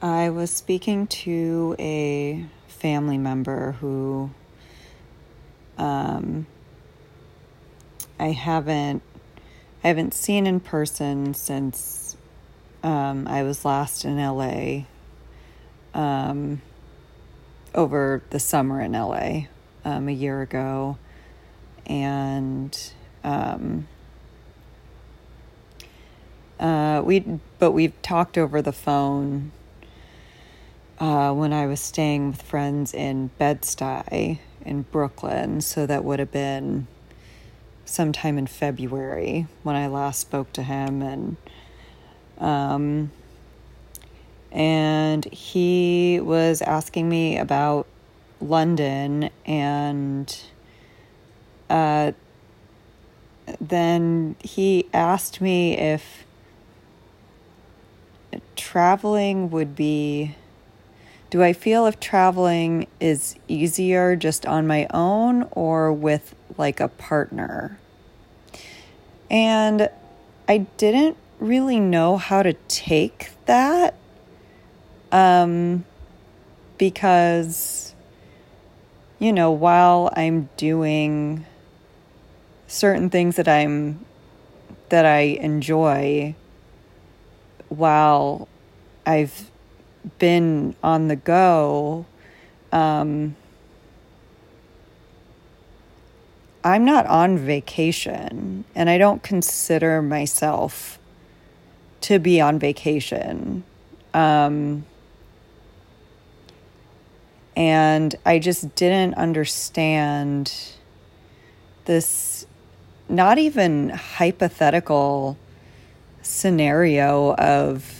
I was speaking to a family member who um, I haven't I haven't seen in person since um, I was last in LA um, over the summer in LA um, a year ago, and um, uh, we but we've talked over the phone uh, when I was staying with friends in Bed-Stuy in Brooklyn. So that would have been sometime in February when I last spoke to him, and um, and he was asking me about London, and uh, then he asked me if traveling would be do I feel if traveling is easier just on my own or with like a partner? And I didn't really know how to take that um, because, you know, while I'm doing certain things that I'm that I enjoy while I've been on the go, um, I'm not on vacation and I don't consider myself to be on vacation. Um, and I just didn't understand this, not even hypothetical scenario of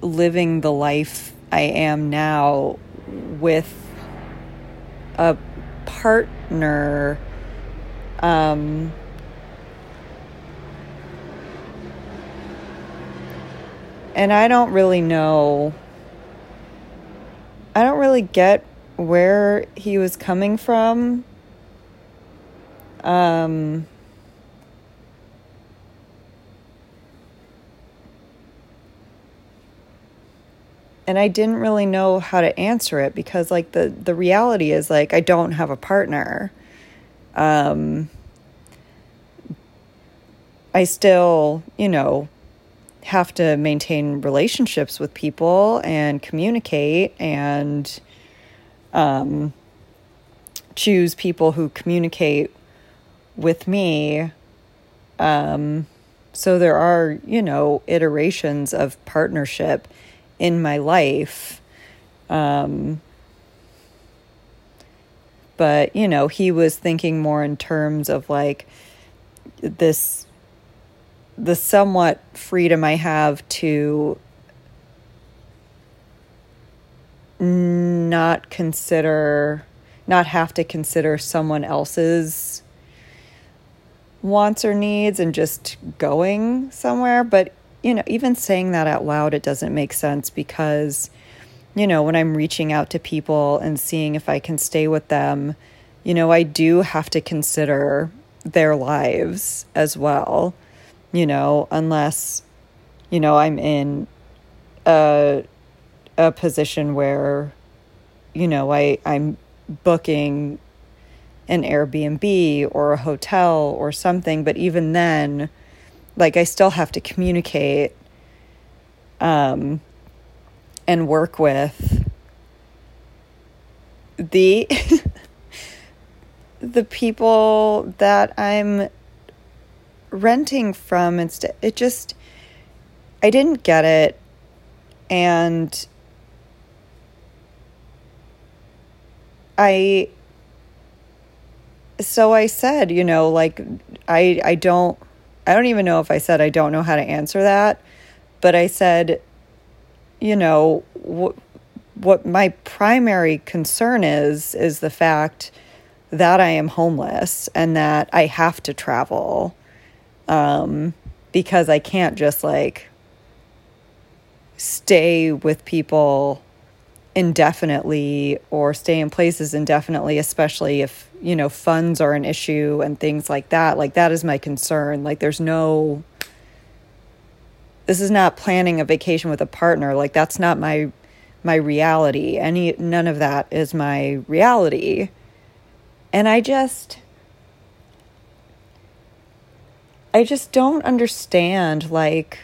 living the life I am now with a partner um, and I don't really know. I don't really get where he was coming from. Um and I didn't really know how to answer it because like the the reality is like I don't have a partner. Um I still, you know, have to maintain relationships with people and communicate and um choose people who communicate with me um so there are, you know, iterations of partnership in my life. Um, but, you know, he was thinking more in terms of like this, the somewhat freedom I have to not consider, not have to consider someone else's wants or needs and just going somewhere. But you know, even saying that out loud, it doesn't make sense because, you know, when I'm reaching out to people and seeing if I can stay with them, you know, I do have to consider their lives as well, you know, unless, you know, I'm in a, a position where, you know, I, I'm booking an Airbnb or a hotel or something. But even then, like I still have to communicate um, and work with the the people that I'm renting from. Instead it just I didn't get it. And I so I said, you know, like I I don't I don't even know if I said I don't know how to answer that, but I said, you know, wh- what my primary concern is, is the fact that I am homeless and that I have to travel um, because I can't just like stay with people indefinitely or stay in places indefinitely, especially if, you know, funds are an issue and things like that. Like, that is my concern. Like, there's no, this is not planning a vacation with a partner. Like that's not my my reality. Any none of that is my reality. And I just I just don't understand like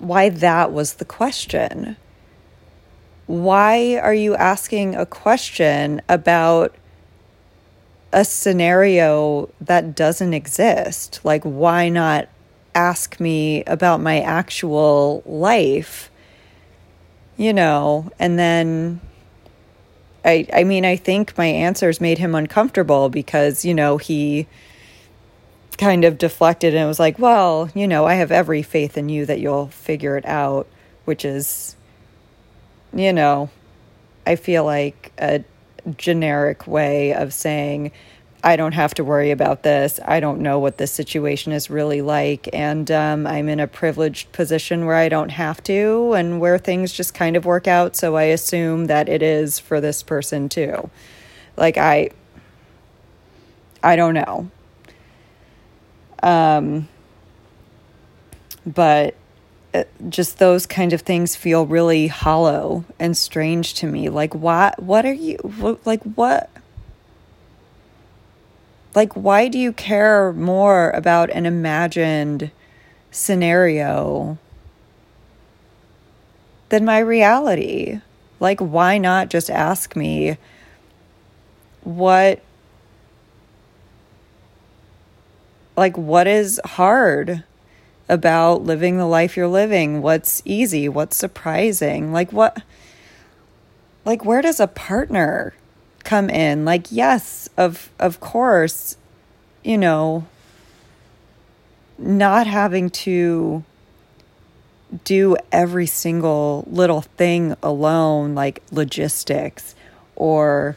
why that was the question. Why are you asking a question about a scenario that doesn't exist? Like, why not ask me about my actual life? You know, and then I I mean, I think my answers made him uncomfortable because, you know, he kind of deflected and was like, "Well, you know, I have every faith in you that you'll figure it out," which is you know, I feel like a generic way of saying I don't have to worry about this. I don't know what this situation is really like. And um, I'm in a privileged position where I don't have to and where things just kind of work out. So I assume that it is for this person too. Like, I, I don't know. Um, but Uh, just those kind of things feel really hollow and strange to me. Like, what, what are you, like, what? Like, why do you care more about an imagined scenario than my reality? Like, why not just ask me what, like, what is hard about living the life you're living? What's easy? What's surprising? Like, what, like, where does a partner come in like yes of of course you know not having to do every single little thing alone like logistics or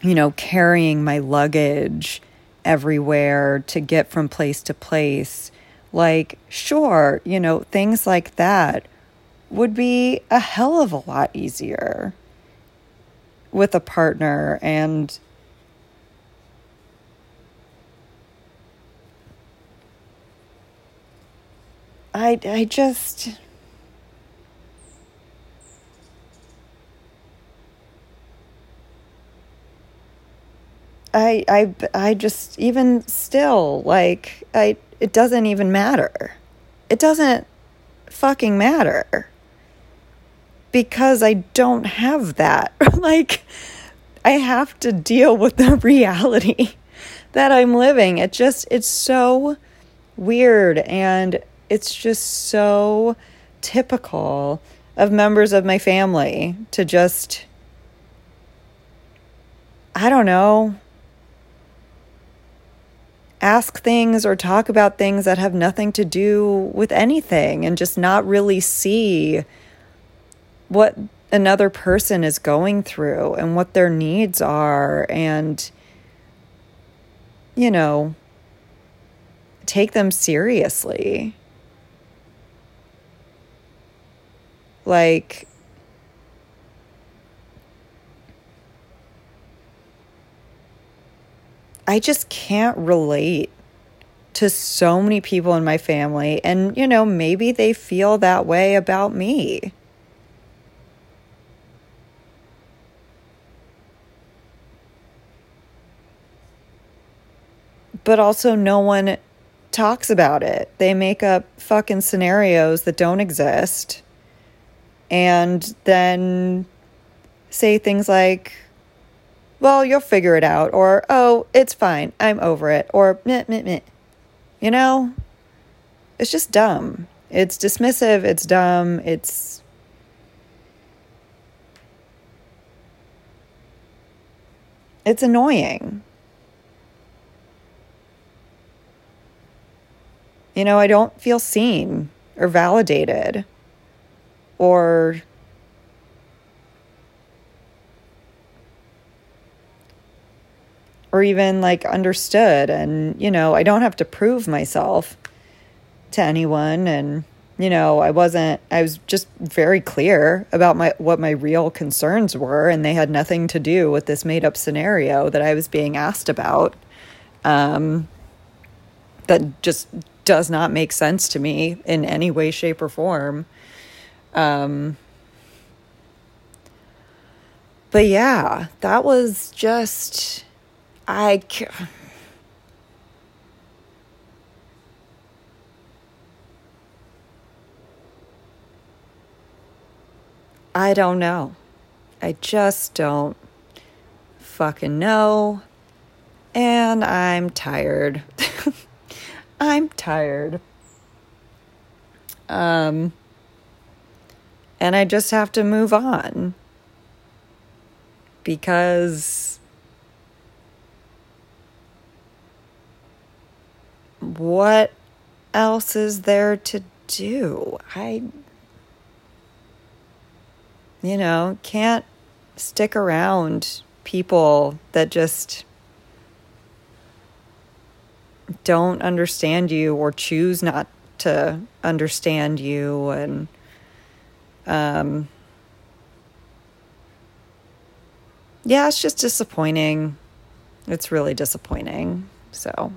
you know carrying my luggage everywhere to get from place to place like sure you know things like that would be a hell of a lot easier with a partner and I I just I I I just even still like I it doesn't even matter. It doesn't fucking matter because I don't have that. like, I have to deal with the reality that I'm living. It just, it's so weird and it's just so typical of members of my family to just, I don't know, ask things or talk about things that have nothing to do with anything and just not really see what another person is going through and what their needs are and you know take them seriously. Like I just can't relate to so many people in my family. And, you know, maybe they feel that way about me. but also no one talks about it. They make up fucking scenarios that don't exist and then say things like, well, you'll figure it out, or oh, it's fine, I'm over it, or meh, meh, meh. You know? It's just dumb. It's dismissive, it's dumb, it's. It's annoying. You know, I don't feel seen or validated or or even like understood and you know, I don't have to prove myself to anyone and you know, I wasn't I was just very clear about my what my real concerns were and they had nothing to do with this made up scenario that I was being asked about. Um that just does not make sense to me in any way, shape, or form. Um, but yeah, that was just, I. I don't know. I just don't fucking know. And I'm tired. I'm tired. Um, and I just have to move on because what else is there to do? I, you know, can't stick around people that just don't understand you or choose not to understand you and um yeah it's just disappointing it's really disappointing so